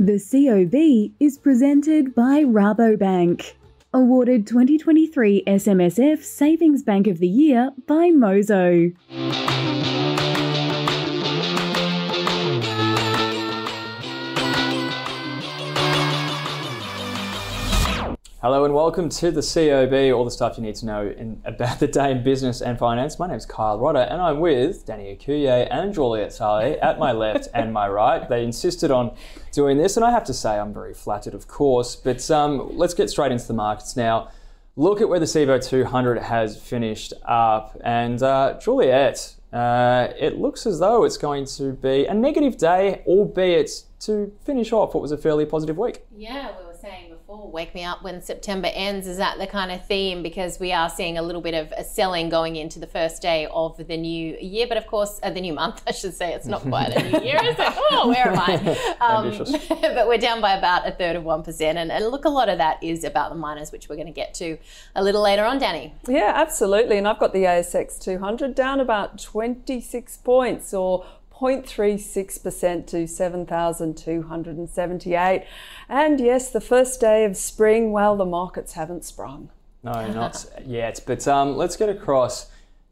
The COB is presented by Rabobank. Awarded 2023 SMSF Savings Bank of the Year by Mozo. Hello and welcome to the COB, all the stuff you need to know in, about the day in business and finance. My name is Kyle Rodda and I'm with Danny Ecuyer and Juliet Saly at my left and my right. They insisted on doing this and I have to say I'm very flattered, of course. But um, let's get straight into the markets now. Look at where the CBO 200 has finished up. And uh, Juliet, uh, it looks as though it's going to be a negative day, albeit to finish off what was a fairly positive week. Yeah, we were saying before, wake me up when September ends. Is that the kind of theme? Because we are seeing a little bit of a selling going into the first day of the new year, but of course, uh, the new month, I should say. It's not quite a new year, is it? Oh, where am I? Um, but we're down by about a third of 1%. And, and look, a lot of that is about the miners, which we're going to get to a little later on, Danny. Yeah, absolutely. And I've got the ASX 200 down about 26 points or 0.36% to 7,278. And yes, the first day of spring, well, the markets haven't sprung. No, not yet. But um, let's get across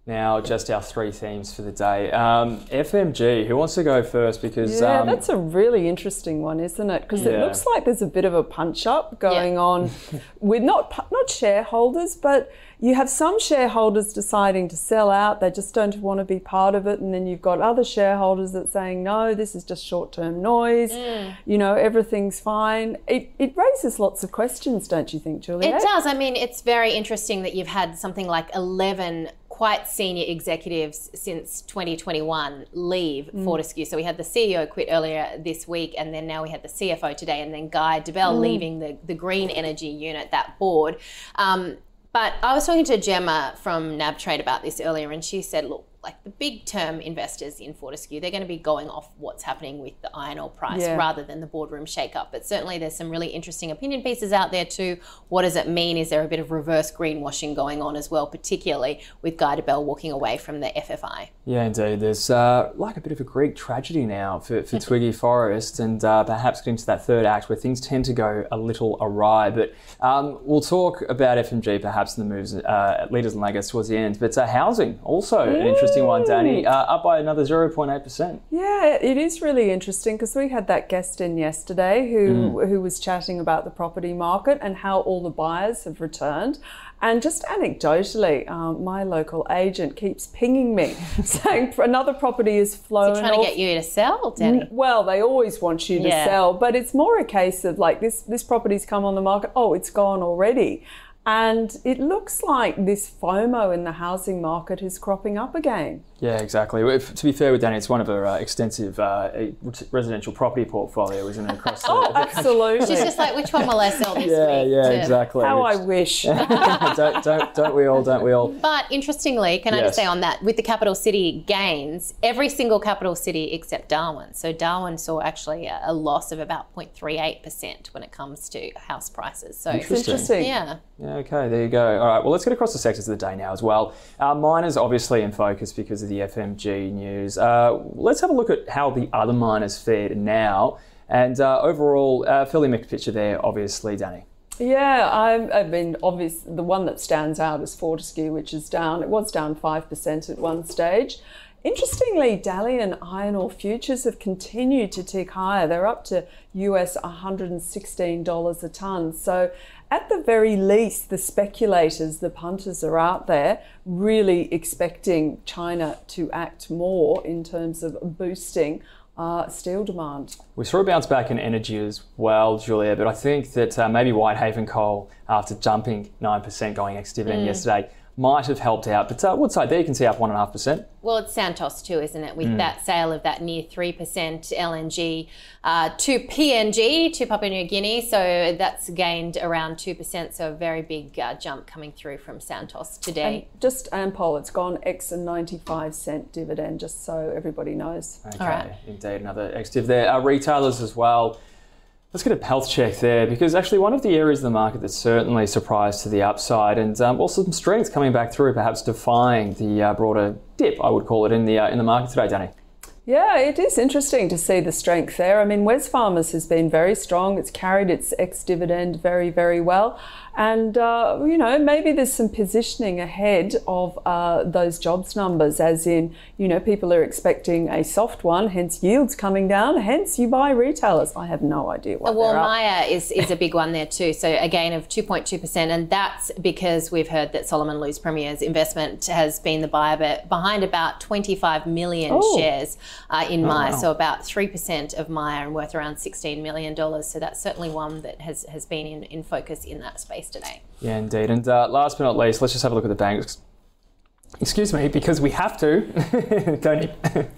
now just our three themes for the day. Um, FMG, who wants to go first? Because yeah, um, that's a really interesting one, isn't it? Because Yeah. it looks like there's a bit of a punch up going Yeah. on with not not shareholders, but you have some shareholders deciding to sell out. They just don't want to be part of it, and then you've got other shareholders that saying no, this is just short term noise. Mm. You know, everything's fine. It it raises lots of questions, don't you think, Julia? It does. I mean, it's very interesting that you've had something like 11 quite senior executives since 2021 leave Fortescue. So we had the CEO quit earlier this week, and then now we had the CFO today, and then Guy Debelle leaving the, the green energy unit, that board. Um, but I was talking to Gemma from NabTrade about this earlier, and she said, look, like the big term investors in Fortescue, they're going to be going off what's happening with the iron ore price Yeah. rather than the boardroom shake-up. But certainly there's some really interesting opinion pieces out there too. What does it mean? Is there a bit of reverse greenwashing going on as well, particularly with Guy Debelle walking away from the FFI? Yeah, indeed. There's uh, like a bit of a Greek tragedy now for, for Twiggy Forrest, and uh, perhaps getting to that third act where things tend to go a little awry. But um, we'll talk about FMG perhaps in the moves, uh, leaders and laggards towards the end. But uh, housing, also an interesting one, Danny, uh, up by another 0.8%. Yeah, it is really interesting because we had that guest in yesterday who who was chatting about the property market and how all the buyers have returned. And just anecdotally, um, my local agent keeps pinging me saying another property is flown. Trying to get you to sell, Danny. Well, they always want you to Yeah. sell, but it's more a case of like this this property's come on the market. Oh, it's gone already. And it looks like this FOMO in the housing market is cropping up again. Yeah, exactly. If- to be fair with Danny, it's one of her uh, extensive uh, residential property portfolio, isn't it? Across the, Oh, absolutely. She's just like, which one will I sell this yeah, week? yeah, to- exactly. How I wish. don't, don't, don't we all? Don't we all? But interestingly, can I just say on that, with the capital city gains, every single capital city except Darwin. So Darwin saw actually a, a loss of about 0.38% when it comes to house prices. So Interesting. Interesting. yeah. Yeah, okay, there you go. All right, well, let's get across the sectors of the day now as well. Uh, miners obviously in focus because of the FMG news. Uh, let's have a look at how the other miners fared now. And uh, overall, uh, fairly mixed picture there, obviously, Danny. Yeah, I, I mean, obvious. The one that stands out is Fortescue, which is down. It was down five percent at one stage. Interestingly, Dalian iron ore futures have continued to tick higher. They're up to US $116 a tonne. So, at the very least, the speculators, the punters are out there really expecting China to act more in terms of boosting uh, steel demand. We saw a bounce back in energy as well, Julia, but I think that uh, maybe Whitehaven Coal, after jumping 9% going ex dividend yesterday, might have helped out. But uh, Woodside there, you can see up 1.5%. Well, it's Santos too, isn't it? With mm. that sale of that near 3% LNG uh, to PNG, to Papua New Guinea. So that's gained around 2%. So a very big uh, jump coming through from Santos today. And just Ampol, it's gone X and 95 cent dividend, just so everybody knows. Okay, indeed. Another X div there. Our retailers as well. Let's get a health check there because actually one of the areas of the market that's certainly surprised to the upside and um, also some strength coming back through, perhaps defying the uh, broader dip, I would call it, in the uh, in the market today, Danny. Yeah, it is interesting to see the strength there. I mean, Wesfarmers has been very strong. It's carried its ex dividend very, very well. And, uh, you know, maybe there's some positioning ahead of uh, those jobs numbers, as in, you know, people are expecting a soft one, hence yields coming down, hence you buy retailers. I have no idea what Well, Myer is, is a big one there too. So a gain of 2.2%. And that's because we've heard that Solomon Lew's Premier's investment has been the buyer behind about 25 million oh. shares uh, in oh, Myer. Wow. So about 3% of Myer and worth around $16 million. So that's certainly one that has, has been in, in focus in that space today. Yeah, indeed. And uh, last but not least, let's just have a look at the banks. Excuse me, because we have to. Tony,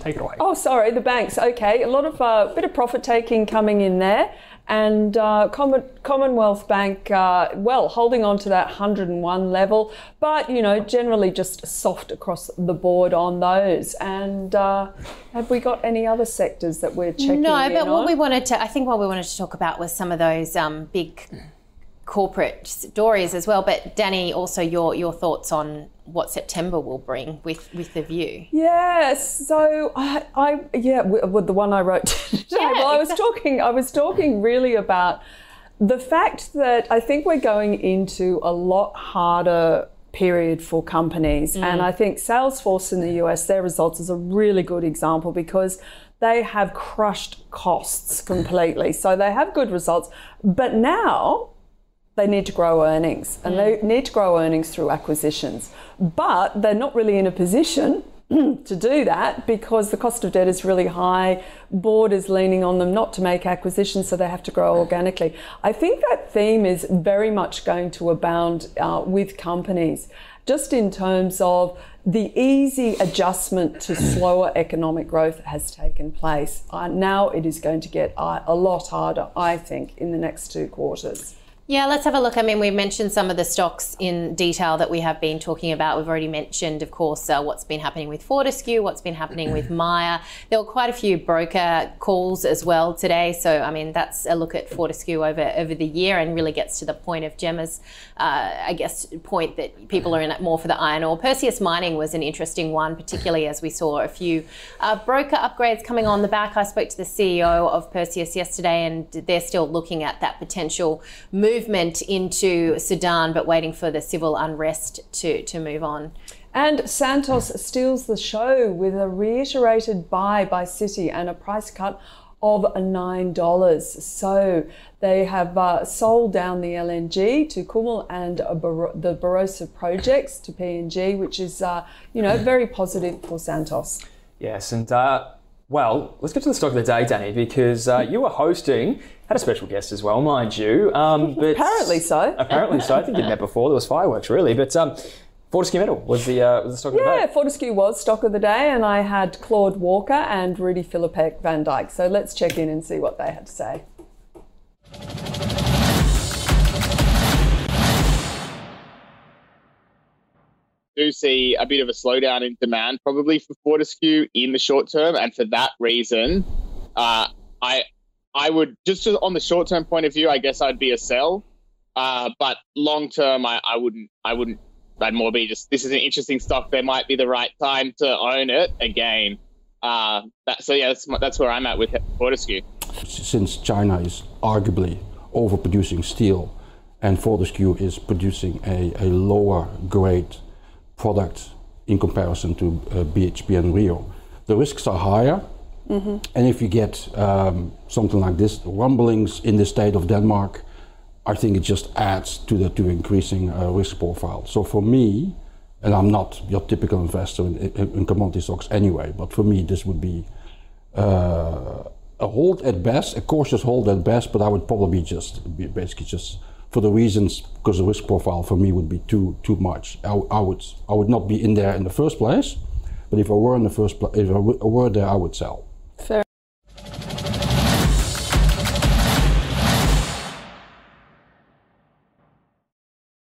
take it away. Oh, sorry, the banks. Okay, a lot of uh, bit of profit taking coming in there. And uh, Commonwealth Bank, uh, well, holding on to that 101 level, but you know, generally just soft across the board on those. And uh, have we got any other sectors that we're checking? No, but what we wanted to, I think, what we wanted to talk about was some of those um, big corporate stories as well. But Danny, also your your thoughts on what September will bring with with the view. Yes. So I, I yeah, with the one I wrote today. Yeah, well, I was talking. I was talking really about the fact that I think we're going into a lot harder period for companies. Mm. And I think Salesforce in the US, their results is a really good example because they have crushed costs completely. So they have good results. But now they need to grow earnings and they need to grow earnings through acquisitions. But they're not really in a position to do that because the cost of debt is really high. Board is leaning on them not to make acquisitions, so they have to grow organically. I think that theme is very much going to abound uh, with companies, just in terms of the easy adjustment to slower economic growth has taken place. Uh, now it is going to get uh, a lot harder, I think, in the next two quarters. Yeah, let's have a look. I mean, we've mentioned some of the stocks in detail that we have been talking about. We've already mentioned, of course, uh, what's been happening with Fortescue, what's been happening with Myer. There were quite a few broker calls as well today. So, I mean, that's a look at Fortescue over, over the year and really gets to the point of Gemma's, uh, I guess, point that people are in it more for the iron ore. Perseus Mining was an interesting one, particularly as we saw a few uh, broker upgrades coming on the back. I spoke to the CEO of Perseus yesterday, and they're still looking at that potential move movement into Sudan, but waiting for the civil unrest to, to move on. And Santos steals the show with a reiterated buy by Citi and a price cut of $9. So they have uh, sold down the LNG to Kumul and Bar- the Barossa projects to PNG, which is, uh, you know, very positive for Santos. Yes, and uh, well, let's get to the stock of the day, Danny, because uh, you were hosting, had a special guest as well, mind you. Um, but apparently so. Apparently so. I think you'd met before. There was fireworks, really. But um, Fortescue Metal was the, uh, was the stock yeah, of the day. Yeah, Fortescue was stock of the day, and I had Claude Walker and Rudi Filapek-Vandyck. So let's check in and see what they had to say. Do see a bit of a slowdown in demand probably for Fortescue in the short term, and for that reason, uh, I I would just on the short term point of view, I guess I'd be a sell, uh, but long term, I, I wouldn't I wouldn't. I'd more be just this is an interesting stock. There might be the right time to own it again. Uh, that, so yeah, that's that's where I'm at with Fortescue. Since China is arguably overproducing steel, and Fortescue is producing a, a lower grade product in comparison to uh, BHP and Rio. The risks are higher, mm-hmm. and if you get um, something like this, rumblings in the state of Denmark, I think it just adds to the to increasing uh, risk profile. So for me, and I'm not your typical investor in, in commodity stocks anyway, but for me this would be uh, a hold at best, a cautious hold at best, but I would probably just basically just for the reasons because the risk profile for me would be too too much. I, I would I would not be in there in the first place, but if I were in the first place, if I were there, I would sell. Fair.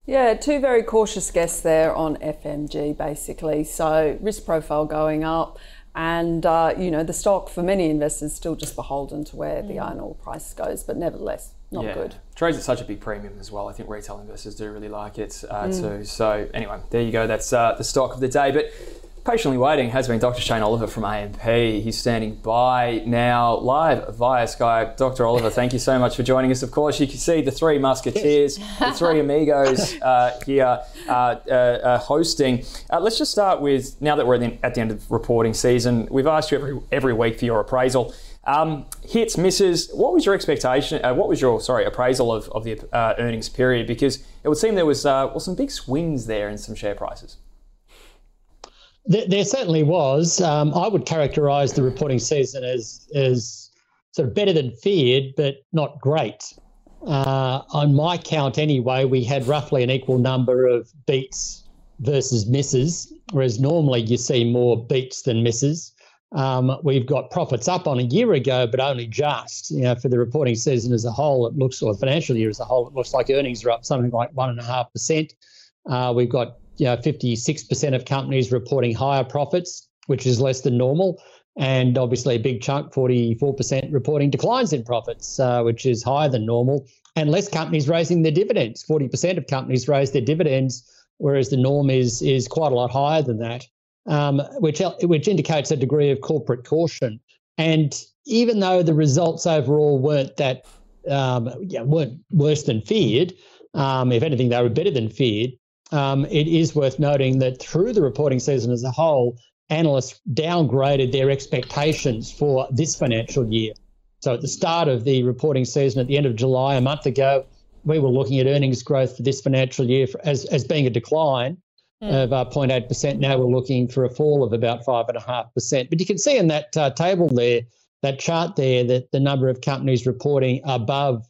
Yeah, two very cautious guests there on FMG basically. So risk profile going up, and uh, you know the stock for many investors still just beholden to where the iron ore price goes, but nevertheless not yeah. good. Trades at such a big premium as well. I think retail investors do really like it uh, too. So anyway, there you go. That's uh, the stock of the day. But patiently waiting has been Dr. Shane Oliver from AMP. He's standing by now live via Skype. Dr. Oliver, thank you so much for joining us. Of course, you can see the three musketeers, the three amigos uh, here uh, uh, uh hosting. Uh, let's just start with now that we're at the end of reporting season. We've asked you every every week for your appraisal. Um, hits, misses. What was your expectation? Uh, what was your sorry appraisal of, of the uh, earnings period? Because it would seem there was uh, well some big swings there in some share prices. There, there certainly was. Um, I would characterise the reporting season as as sort of better than feared, but not great. Uh, on my count, anyway, we had roughly an equal number of beats versus misses, whereas normally you see more beats than misses. Um, we've got profits up on a year ago, but only just. You know, for the reporting season as a whole, it looks, or financial year as a whole, it looks like earnings are up something like one and a half percent. Uh, we've got you know 56% of companies reporting higher profits, which is less than normal, and obviously a big chunk, 44%, reporting declines in profits, uh, which is higher than normal, and less companies raising their dividends. 40% of companies raise their dividends, whereas the norm is is quite a lot higher than that um, which which indicates a degree of corporate caution. And even though the results overall weren't that um, yeah, weren't worse than feared, um, if anything, they were better than feared. Um, it is worth noting that through the reporting season as a whole, analysts downgraded their expectations for this financial year. So at the start of the reporting season, at the end of July, a month ago, we were looking at earnings growth for this financial year for, as, as being a decline mm. of uh, 0.8%. Now we're looking for a fall of about 5.5%. But you can see in that uh, table there, that chart there, that the number of companies reporting above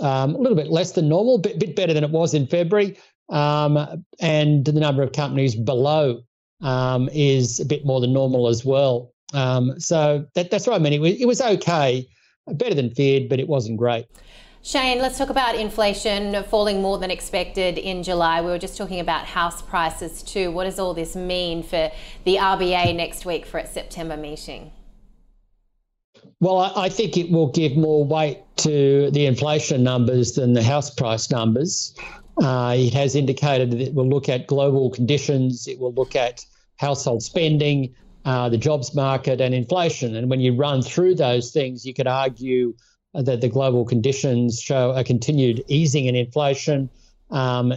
um, a little bit less than normal, a bit, bit better than it was in February. Um, and the number of companies below um, is a bit more than normal as well. Um, so that, that's what I mean. It was, it was okay, better than feared, but it wasn't great. Shane, let's talk about inflation falling more than expected in July. We were just talking about house prices too. What does all this mean for the RBA next week for its September meeting? Well, I think it will give more weight to the inflation numbers than the house price numbers. Uh, it has indicated that it will look at global conditions, it will look at household spending, uh, the jobs market, and inflation. And when you run through those things, you could argue that the global conditions show a continued easing in inflation. Um,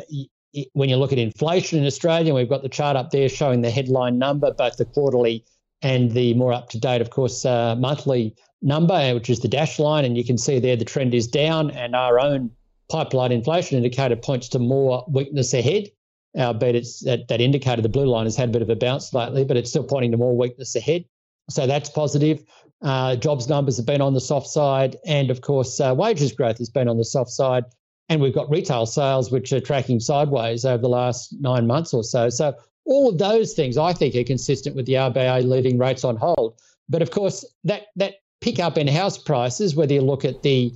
when you look at inflation in Australia, we've got the chart up there showing the headline number, both the quarterly and the more up to date, of course, uh, monthly number, which is the dash line. And you can see there the trend is down, and our own pipeline inflation indicator points to more weakness ahead. Albeit it's that, that indicator, the blue line has had a bit of a bounce lately, but it's still pointing to more weakness ahead. So that's positive. Uh, jobs numbers have been on the soft side, and of course, uh, wages growth has been on the soft side. And we've got retail sales, which are tracking sideways over the last nine months or so. So all of those things, I think, are consistent with the RBA leaving rates on hold. But of course, that that pickup in house prices, whether you look at the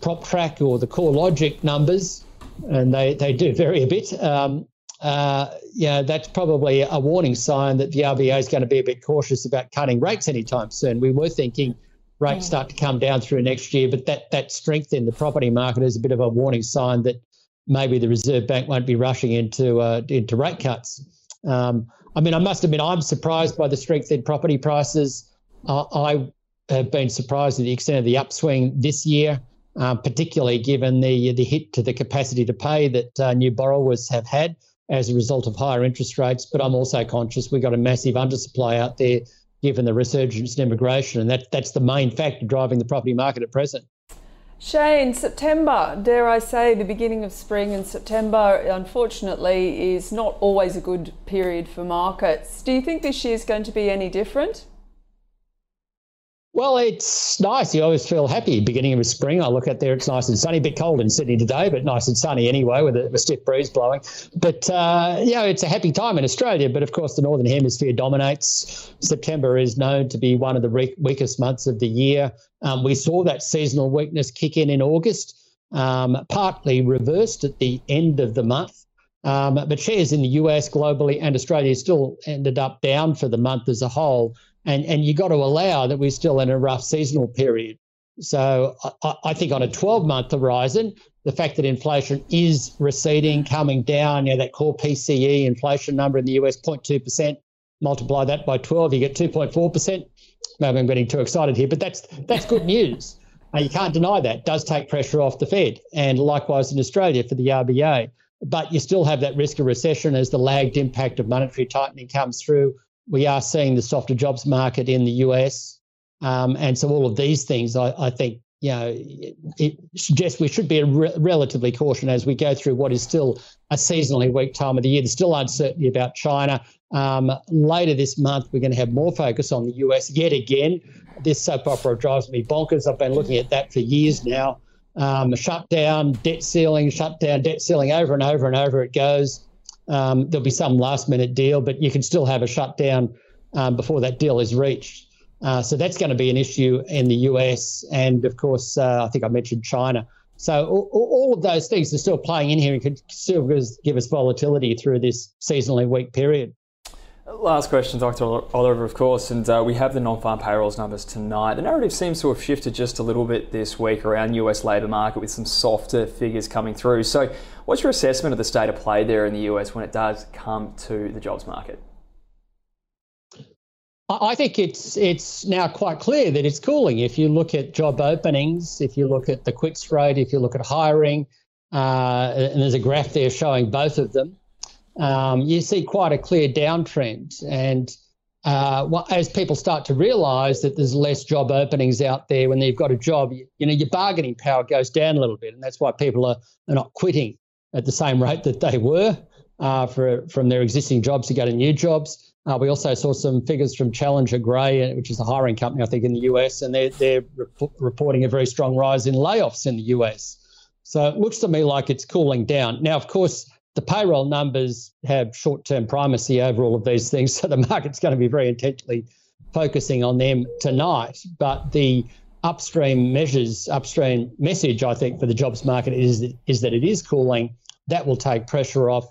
PropTrack or the CoreLogic numbers, and they, they do vary a bit, um, uh, yeah, that's probably a warning sign that the RBA is going to be a bit cautious about cutting rates anytime soon. We were thinking rates start to come down through next year, but that that strength in the property market is a bit of a warning sign that maybe the Reserve Bank won't be rushing into uh, into rate cuts. Um, I mean, I must admit, I'm surprised by the strength in property prices. Uh, I have been surprised at the extent of the upswing this year, uh, particularly given the the hit to the capacity to pay that uh, new borrowers have had as a result of higher interest rates. But I'm also conscious we've got a massive undersupply out there given the resurgence in immigration, and that, that's the main factor driving the property market at present. Shane, September, dare I say, the beginning of spring and September, unfortunately, is not always a good period for markets. Do you think this year is going to be any different? Well, it's nice. You always feel happy beginning of spring. I look out there, it's nice and sunny. A bit cold in Sydney today, but nice and sunny anyway with a, a stiff breeze blowing. But, uh, you know, it's a happy time in Australia. But of course, the Northern Hemisphere dominates. September is known to be one of the re- weakest months of the year. Um, we saw that seasonal weakness kick in in August, um, partly reversed at the end of the month. Um, but shares in the US globally and Australia still ended up down for the month as a whole and and you got to allow that we're still in a rough seasonal period. So I, I think on a 12 month horizon, the fact that inflation is receding, coming down, you know, that core PCE inflation number in the US 0.2%, multiply that by 12, you get 2.4%. Maybe I'm getting too excited here, but that's that's good news. You can't deny that. It does take pressure off the Fed, and likewise in Australia for the RBA. But you still have that risk of recession as the lagged impact of monetary tightening comes through we are seeing the softer jobs market in the US. Um, and so all of these things, I, I think, you know, it, it, suggests we should be re- relatively cautious as we go through what is still a seasonally weak time of the year. There's still uncertainty about China. Um, later this month, we're going to have more focus on the US yet again. This soap opera drives me bonkers. I've been looking at that for years now. Um, shutdown, debt ceiling, shutdown, debt ceiling over and over and over it goes. Um, there'll be some last minute deal, but you can still have a shutdown um, before that deal is reached. Uh, so that's going to be an issue in the US. And of course, uh, I think I mentioned China. So all, all, of those things are still playing in here and could still give us, give us volatility through this seasonally weak period. Last question, Dr. Oliver, of course, and uh, we have the non-farm payrolls numbers tonight. The narrative seems to have shifted just a little bit this week around US labour market with some softer figures coming through. So, what's your assessment of the state of play there in the US when it does come to the jobs market? I think it's it's now quite clear that it's cooling. If you look at job openings, if you look at the quits rate, if you look at hiring, uh, and there's a graph there showing both of them um, you see quite a clear downtrend. And uh, as people start to realise that there's less job openings out there when they've got a job, you, you, know, your bargaining power goes down a little bit, and that's why people are, are not quitting at the same rate that they were uh, for, from their existing jobs to go to new jobs. Uh, we also saw some figures from Challenger Gray, which is a hiring company, I think, in the US, and they're, they're rep- reporting a very strong rise in layoffs in the US. So it looks to me like it's cooling down. Now, of course, the payroll numbers have short term primacy over all of these things. So the market's going to be very intently focusing on them tonight. But the upstream measures, upstream message, I think, for the jobs market is that, is that it is cooling. That will take pressure off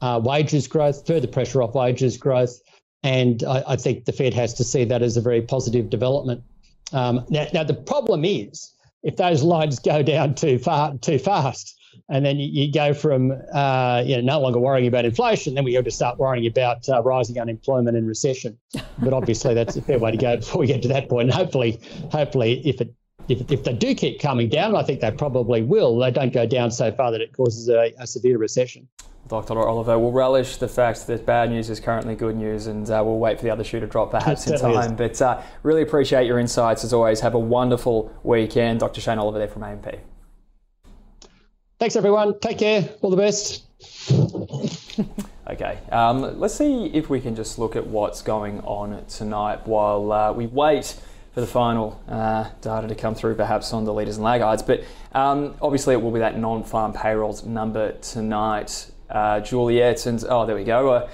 uh, wages growth, further pressure off wages growth. And I, I, think the Fed has to see that as a very positive development. Um, now, now, the problem is if those lines go down too far, too fast, and then you, you go from uh, you know no longer worrying about inflation, then we have to start worrying about uh, rising unemployment and recession. But obviously, that's a fair way to go before we get to that point. And hopefully, hopefully, if it if, if they do keep coming down, I think they probably will. They don't go down so far that it causes a, a severe recession. Dr. Oliver will relish the fact that bad news is currently good news, and uh, we'll wait for the other shoe to drop perhaps in time. Is. But uh, really appreciate your insights as always. Have a wonderful weekend. Dr. Shane Oliver there from AMP. Thanks, everyone. Take care. All the best. okay, um, let's see if we can just look at what's going on tonight while uh, we wait for the final uh, data to come through, perhaps on the leaders and laggards. But um, obviously, it will be that non farm payrolls number tonight. Uh, Juliet, and oh, there we go. A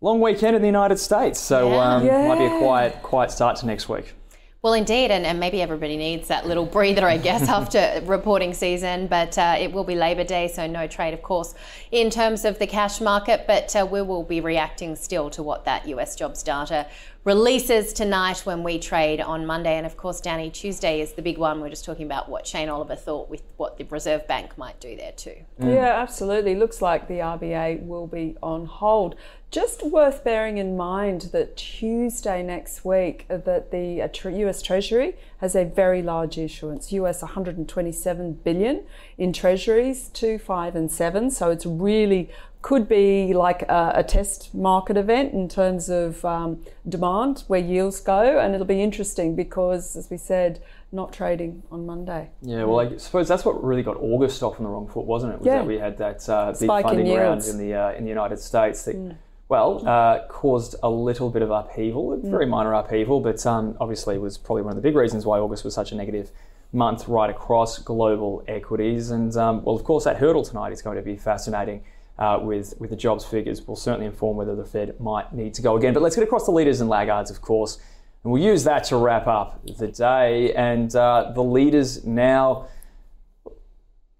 long weekend in the United States, so yeah. Um, yeah. might be a quiet, quiet start to next week. Well, indeed, and, and maybe everybody needs that little breather, I guess, after reporting season. But uh, it will be Labor Day, so no trade, of course, in terms of the cash market. But uh, we will be reacting still to what that US jobs data releases tonight when we trade on Monday. And of course, Danny, Tuesday is the big one. We're just talking about what Shane Oliver thought with what the Reserve Bank might do there too. Mm. Yeah, absolutely. Looks like the RBA will be on hold. Just worth bearing in mind that Tuesday next week that the US uh, Treasury has a very large issuance, US 127 billion in treasuries, 2, 5 and 7. So it's really could be like a, a, test market event in terms of um, demand where yields go and it'll be interesting because as we said not trading on monday yeah well i suppose that's what really got august off on the wrong foot wasn't it was yeah. that we had that uh, big funding round in the uh, in the united states that mm. Well, uh, caused a little bit of upheaval, a very minor upheaval, but um, obviously was probably one of the big reasons why August was such a negative month right across global equities. And um, well, of course, that hurdle tonight is going to be fascinating. Uh, with with the jobs figures, will certainly inform whether the Fed might need to go again. But let's get across the leaders and laggards, of course, and we'll use that to wrap up the day. And uh, the leaders now.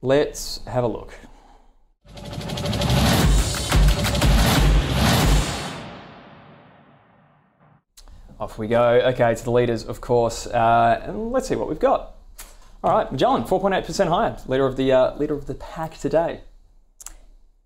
Let's have a look. Off we go. Okay, to the leaders, of course. Uh, and let's see what we've got. All right, Magellan, 4.8% higher, leader of the uh, leader of the pack today.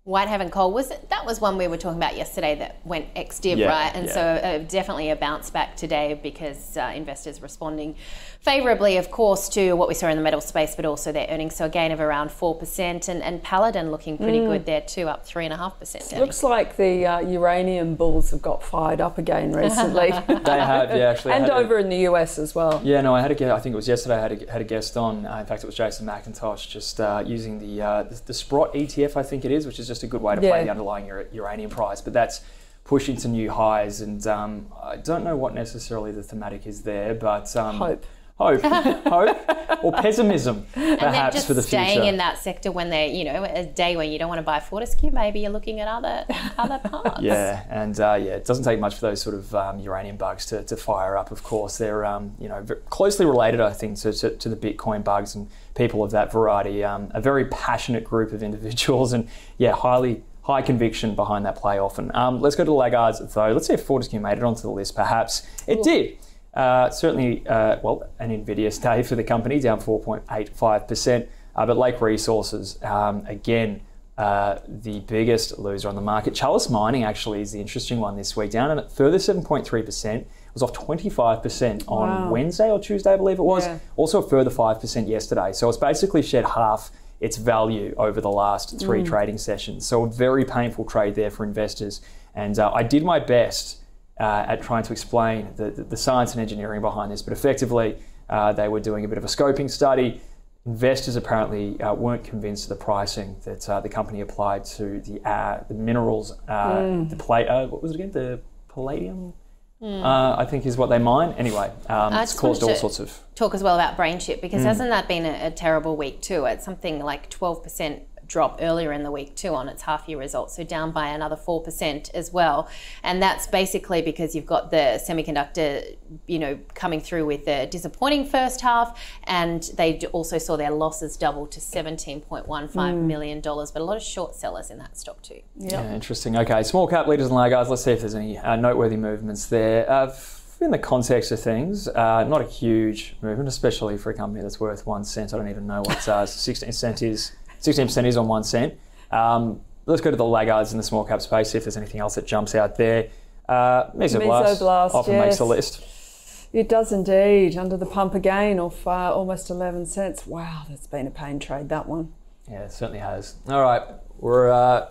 Whitehaven Coal was that was one we were talking about yesterday that went ex div Yeah, right, and yeah. so uh, definitely a bounce back today because uh, investors responding favourably, of course, to what we saw in the metal space, but also their earnings. So a gain of around four percent, and, and Paladin looking pretty good there too, up three and a half percent. Looks like the uh, uranium bulls have got fired up again recently. They have, yeah, actually. And had a- over in the US as well. Yeah, no, I had a guest, I think it was yesterday. I had a, had a guest on. Uh, in fact, it was Jason McIntosh, just uh, using the, uh, the the Sprott ETF, I think it is, which is just a good way to play the underlying ur- uranium price. But that's pushing to new highs, and um, I don't know what necessarily the thematic is there, but um, Hope. Hope, hope, or pessimism, perhaps for the staying future. Staying in that sector when they're, you know, a day when you don't want to buy Fortescue, maybe you're looking at other other parts. Yeah, and uh, yeah, it doesn't take much for those sort of um, uranium bugs to, to fire up. Of course, they're um, you know closely related, I think, to, to, to the Bitcoin bugs and people of that variety. Um, a very passionate group of individuals, and yeah, highly high conviction behind that play often. Um, let's go to the laggards though. Let's see if Fortescue made it onto the list. Perhaps it did. Uh, certainly, uh, well, an invidious day for the company, down 4.85%. Uh, but Lake Resources, um, again, uh, the biggest loser on the market. Chalice Mining actually is the interesting one this week, down a further 7.3%. It was off 25% on Wow. Wednesday or Tuesday, I believe it was. Yeah. Also a further 5% yesterday. So it's basically shed half its value over the last three Mm. trading sessions. So a very painful trade there for investors. And uh, I did my best uh, at trying to explain the, the, science and engineering behind this, but effectively uh, they were doing a bit of a scoping study. Investors apparently uh, weren't convinced of the pricing that uh, the company applied to the uh, the minerals, uh, the plate. Uh, what was it again? The palladium. Uh, I think is what they mine. Anyway, um, it's caused all sorts of talk as well about BrainChip because Mm. hasn't that been a, a terrible week too? It's something like 12% drop earlier in the week too on its half year results, so down by another 4% as well. And that's basically because you've got the semiconductor, you know, coming through with the disappointing first half, and they also saw their losses double to $17.15 million, but a lot of short sellers in that stock too. Yeah, interesting. Okay, small cap leaders and laggards. Let's see if there's any uh, noteworthy movements there. Uh, in the context of things, uh, not a huge movement, especially for a company that's worth one cent. I don't even know what uh, 16 cent is. 16% is on one cent. Um, let's go to the laggards in the small cap space. See if there's anything else that jumps out there. Uh, Mesoblast, Mesoblast, often makes yes. the list. It does indeed. Under the pump again, off uh, almost 11 cents. Wow, that's been a pain trade, that one. Yeah, it certainly has. All right, we're uh,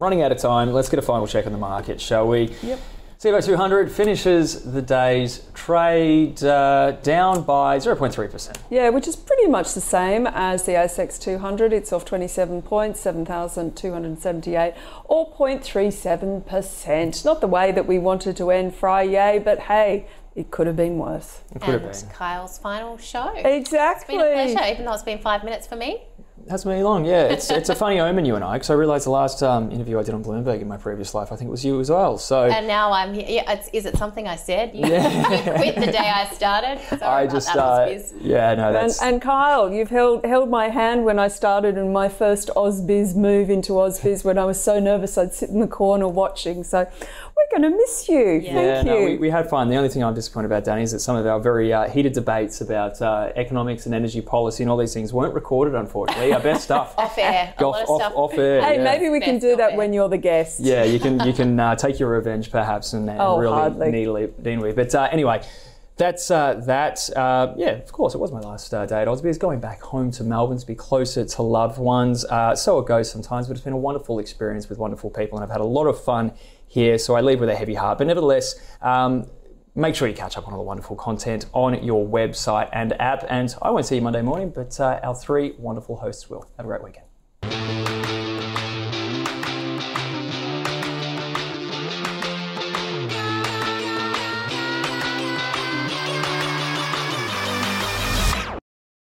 running out of time. Let's get a final check on the market, shall we? Yep. CBO 200 finishes the day's trade uh, down by 0.3%. Yeah, which is pretty much the same as the ASX 200. It's off 27 points, 7,278, or 0.37%. Not the way that we wanted to end Friday, but hey, it could have been worse. It could have And been. Kyle's final show. Exactly. It's been a pleasure, even though it's been five minutes for me. Hasn't been long, yeah. It's, it's a funny omen, you and I, because I realised the last um, interview I did on Bloomberg in my previous life, I think it was you as well. So And now I'm here. Yeah, it's, is it something I said? You, you quit the day I started. Sorry I just, that, uh, Ausbiz. yeah, no, And, and Kyle, you've held held my hand when I started in my first Ausbiz move into Ausbiz when I was so nervous I'd sit in the corner watching. So we're going to miss you. yeah, Thank no, you. we, we had fun. The only thing I'm disappointed about, Danny, is that some of our very uh, heated debates about uh, economics and energy policy and all these things weren't recorded, unfortunately. Our best stuff. Off air. A off, lot of off, stuff. off air. hey, yeah. maybe we can do that it. when you're the guest. Yeah, you can you can uh, take your revenge perhaps and, and Oh, really hardly. needle deal with. But uh, anyway, that's uh, that. Uh, yeah, of course, it was my last uh, day at Ausbiz. Going back home to Melbourne to be closer to loved ones. Uh, so it goes sometimes, but it's been a wonderful experience with wonderful people, and I've had a lot of fun here. So I leave with a heavy heart, but nevertheless. Um, Make sure you catch up on all the wonderful content on your website and app. And I won't see you Monday morning, but uh, our three wonderful hosts will. Have a great weekend.